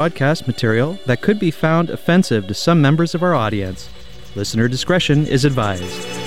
podcast material that could be found offensive to some members of our audience. Listener discretion is advised.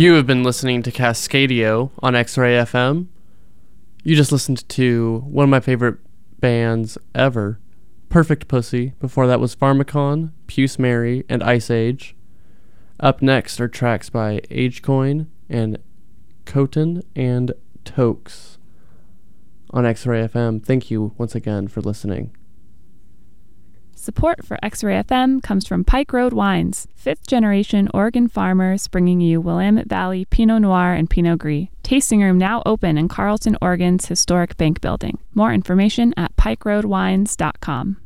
You have been listening to Cascadio on X Ray FM. You just listened to one of my favorite bands ever, Perfect Pussy. Before that was Pharmakon, Puce Mary, and Iceage. Up next are tracks by Age Coin and Khotin and Toxe on X Ray FM. Thank you once again for listening. Support for X Ray FM comes from Pike Road Wines, fifth generation Oregon farmers bringing you Willamette Valley Pinot Noir and Pinot Gris. Tasting room now open in Carlton, Oregon's historic bank building. More information at pikeroadwines.com.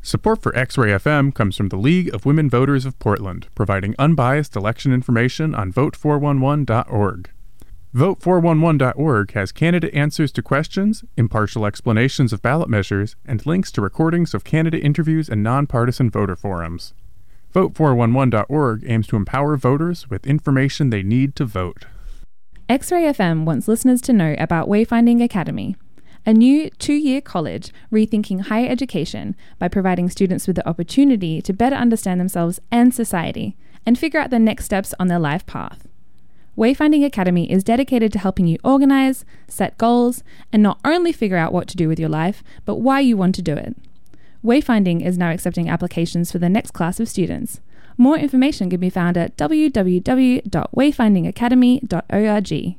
Support for X Ray FM comes from the League of Women Voters of Portland, providing unbiased election information on vote411.org. Vote411.org has candidate answers to questions, impartial explanations of ballot measures, and links to recordings of candidate interviews and nonpartisan voter forums. Vote411.org aims to empower voters with information they need to vote. X Ray FM wants listeners to know about Wayfinding Academy, a new two year college rethinking higher education by providing students with the opportunity to better understand themselves and society and figure out the next steps on their life path. Wayfinding Academy is dedicated to helping you organize, set goals, and not only figure out what to do with your life, but why you want to do it. Wayfinding is now accepting applications for the next class of students. More information can be found at www.wayfindingacademy.org.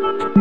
thank you.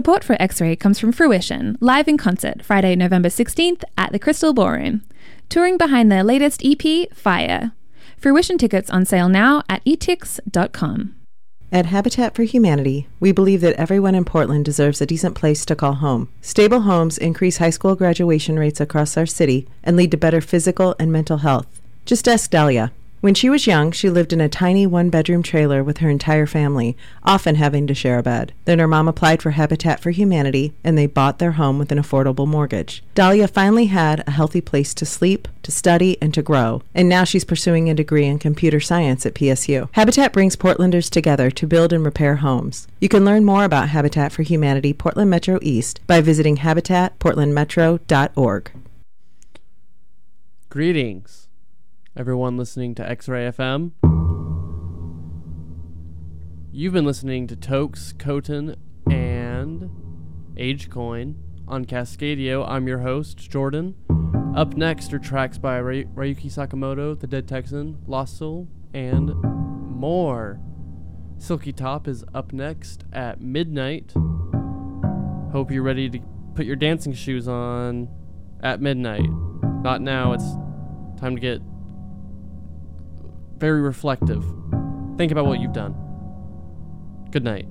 Support for X Ray comes from Fruition, live in concert Friday, November 16th at the Crystal Ballroom. Touring behind their latest EP, Fire. Fruition tickets on sale now at etix.com. At Habitat for Humanity, we believe that everyone in Portland deserves a decent place to call home. Stable homes increase high school graduation rates across our city and lead to better physical and mental health. Just ask Dahlia. When she was young, she lived in a tiny one bedroom trailer with her entire family, often having to share a bed. Then her mom applied for Habitat for Humanity, and they bought their home with an affordable mortgage. Dahlia finally had a healthy place to sleep, to study, and to grow, and now she's pursuing a degree in computer science at PSU. Habitat brings Portlanders together to build and repair homes. You can learn more about Habitat for Humanity Portland Metro East by visiting habitatportlandmetro.org. Greetings, everyone listening to X Ray FM. You've been listening to Toxe, Khotin, and Age Coin on Cascadio. I'm your host, Jordan. Up next are tracks by Ry- Ryuichi Sakamoto, The Dead Texan, Loscil, and more. Silky Top is up next at midnight. Hope you're ready to put your dancing shoes on at midnight. Not now, it's time to get very reflective. Think about what you've done. Good night.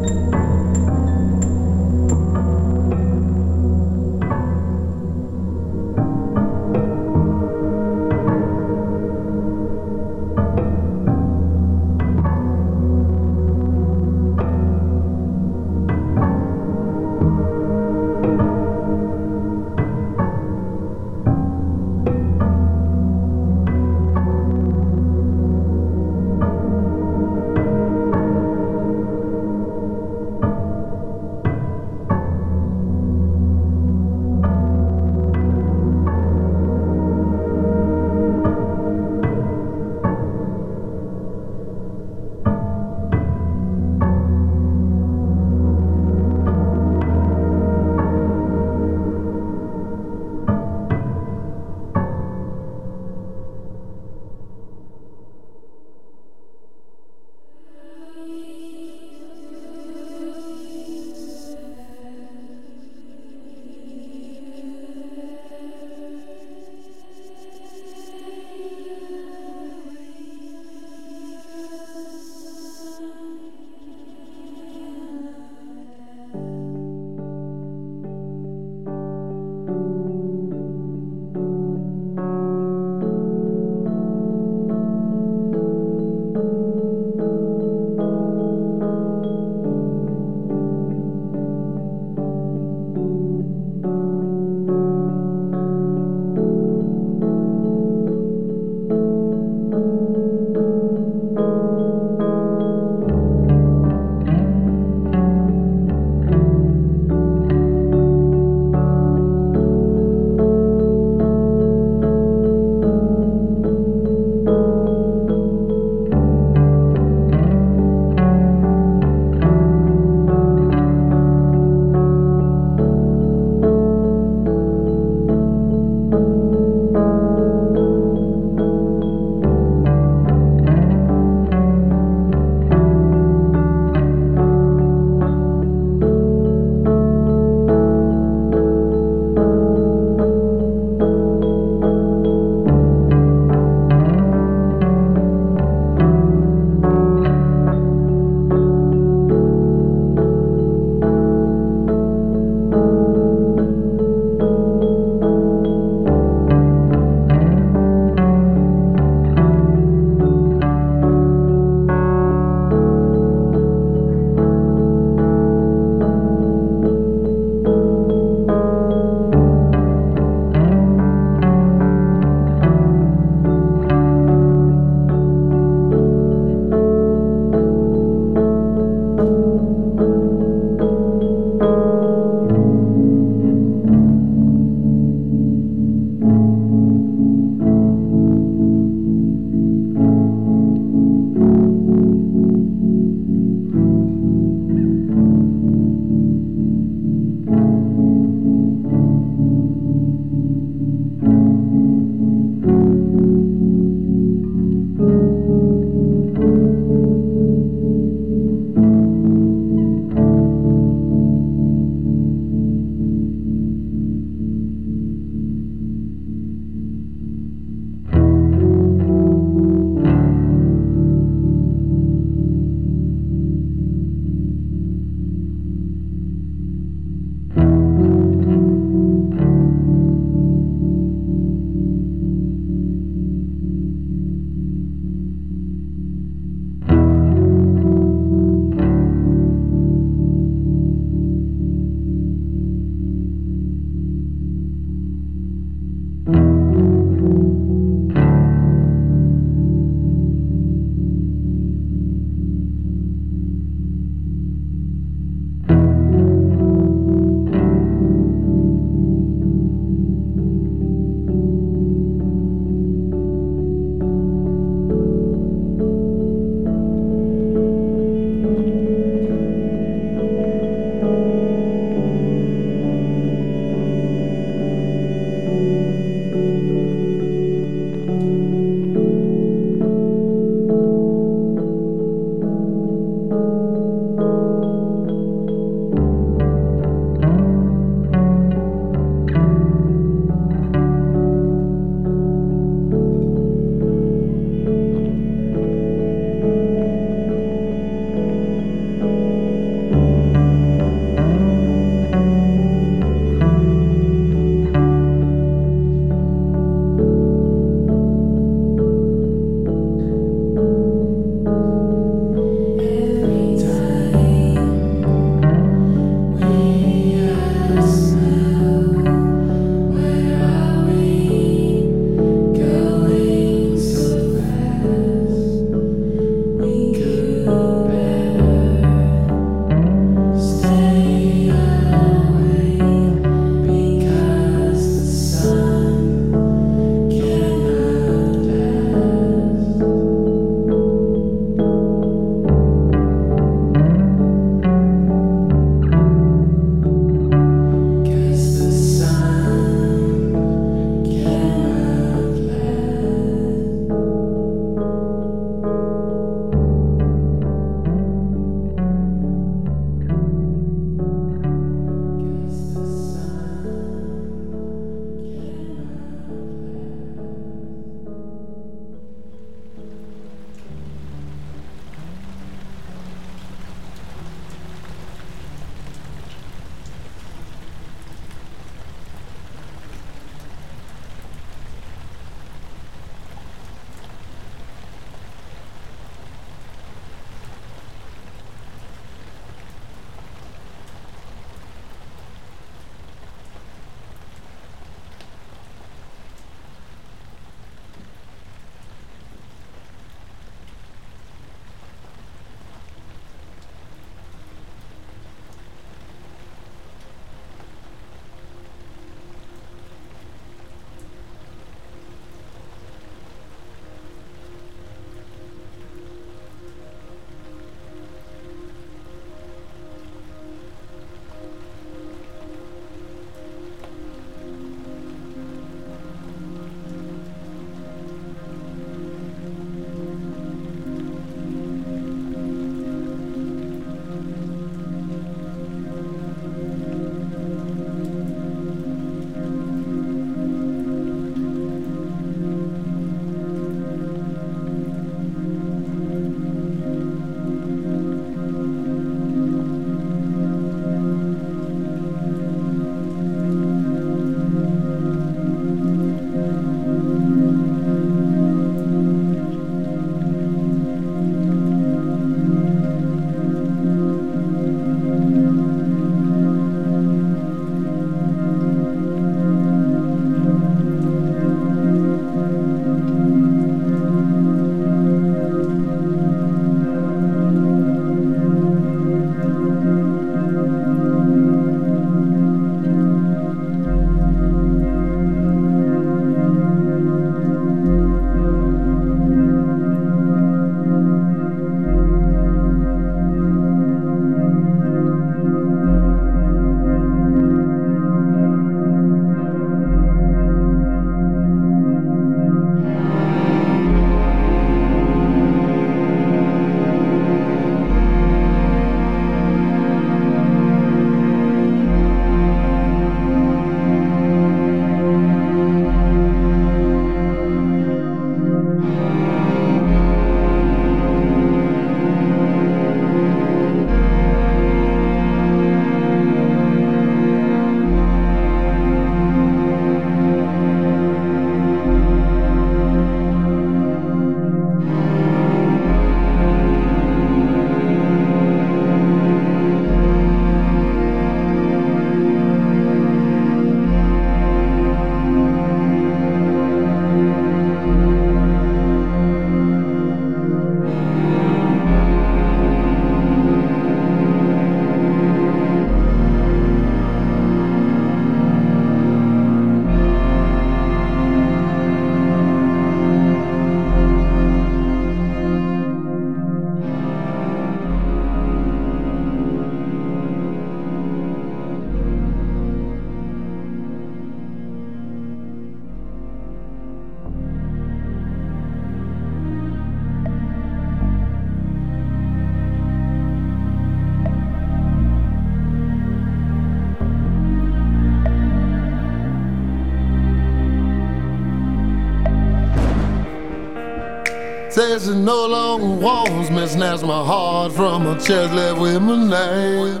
says she no longer walls, me. Snatched my heart from her chest, left with my name.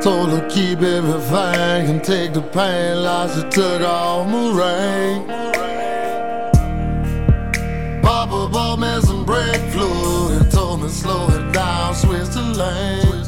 Told her keep everything and take the pain. Like she took all my rain. Papa bought me some brake fluid, told me slow it down, switch the lane.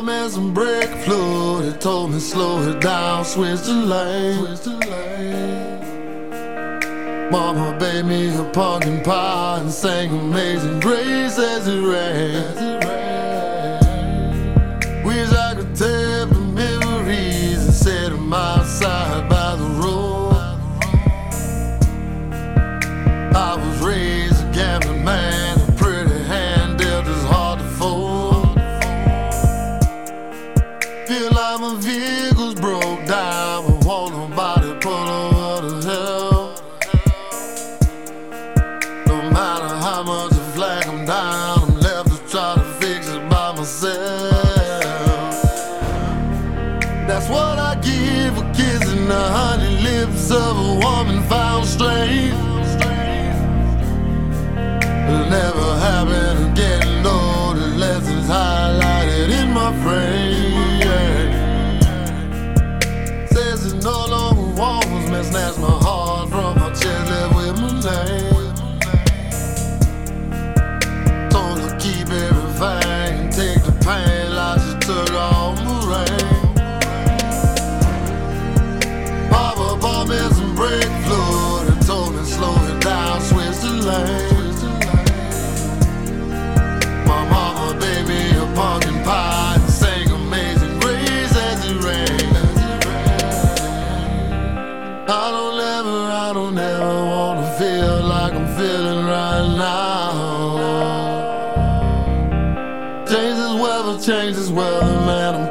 bought me some brake fluid. It told me slow it down, switch the lane. Switch the. Mama bade me a pumpkin pie and sang Amazing Grace as it rained.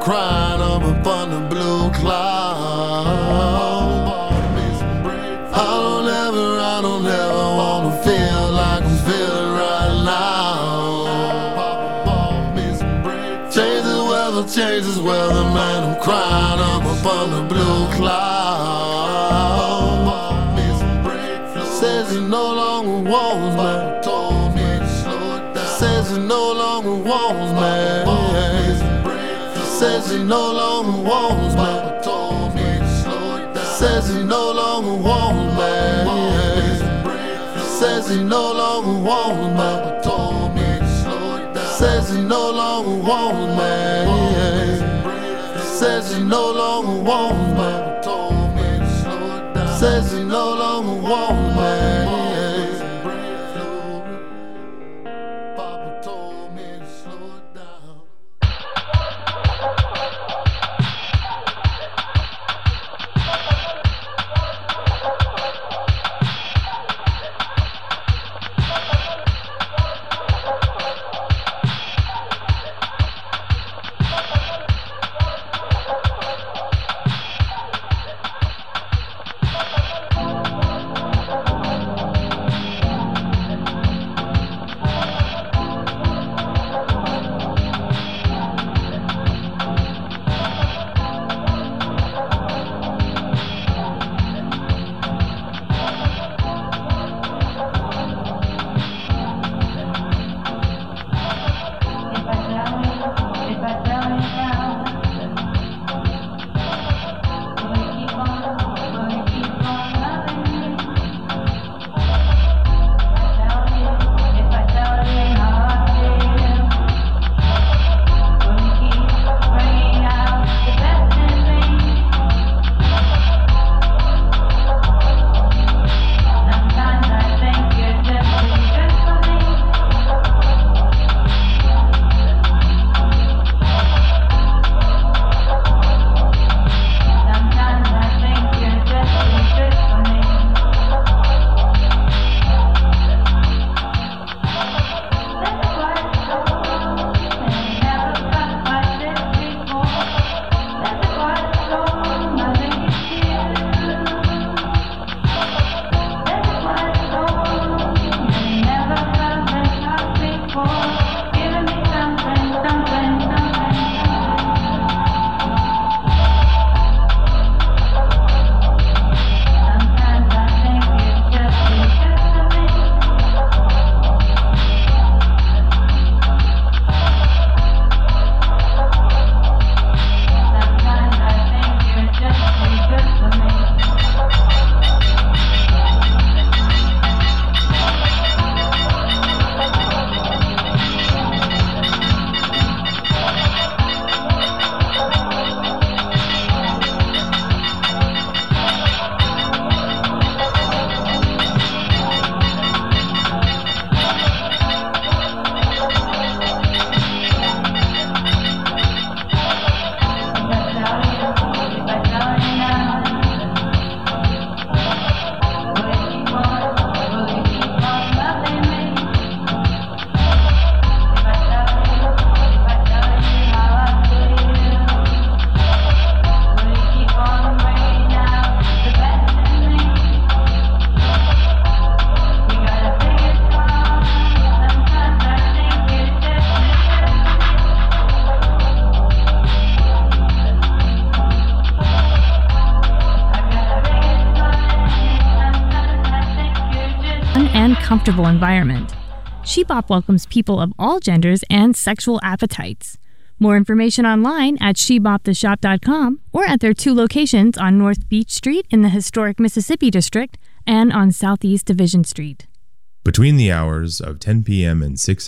crime. no longer wants back. Told me slow down. Says he no longer wants me. Says he no longer wants back. Told me slow down. Says he no longer wants me. Says he no longer wants back. Told me slow down. Says he no longer wants me. Comfortable environment. Shebop welcomes people of all genders and sexual appetites. More information online at sheboptheshop.com or at their two locations on North Beech Street in the historic Mississippi District and on Southeast Division Street. Between the hours of 10 p.m. and 6 a.m.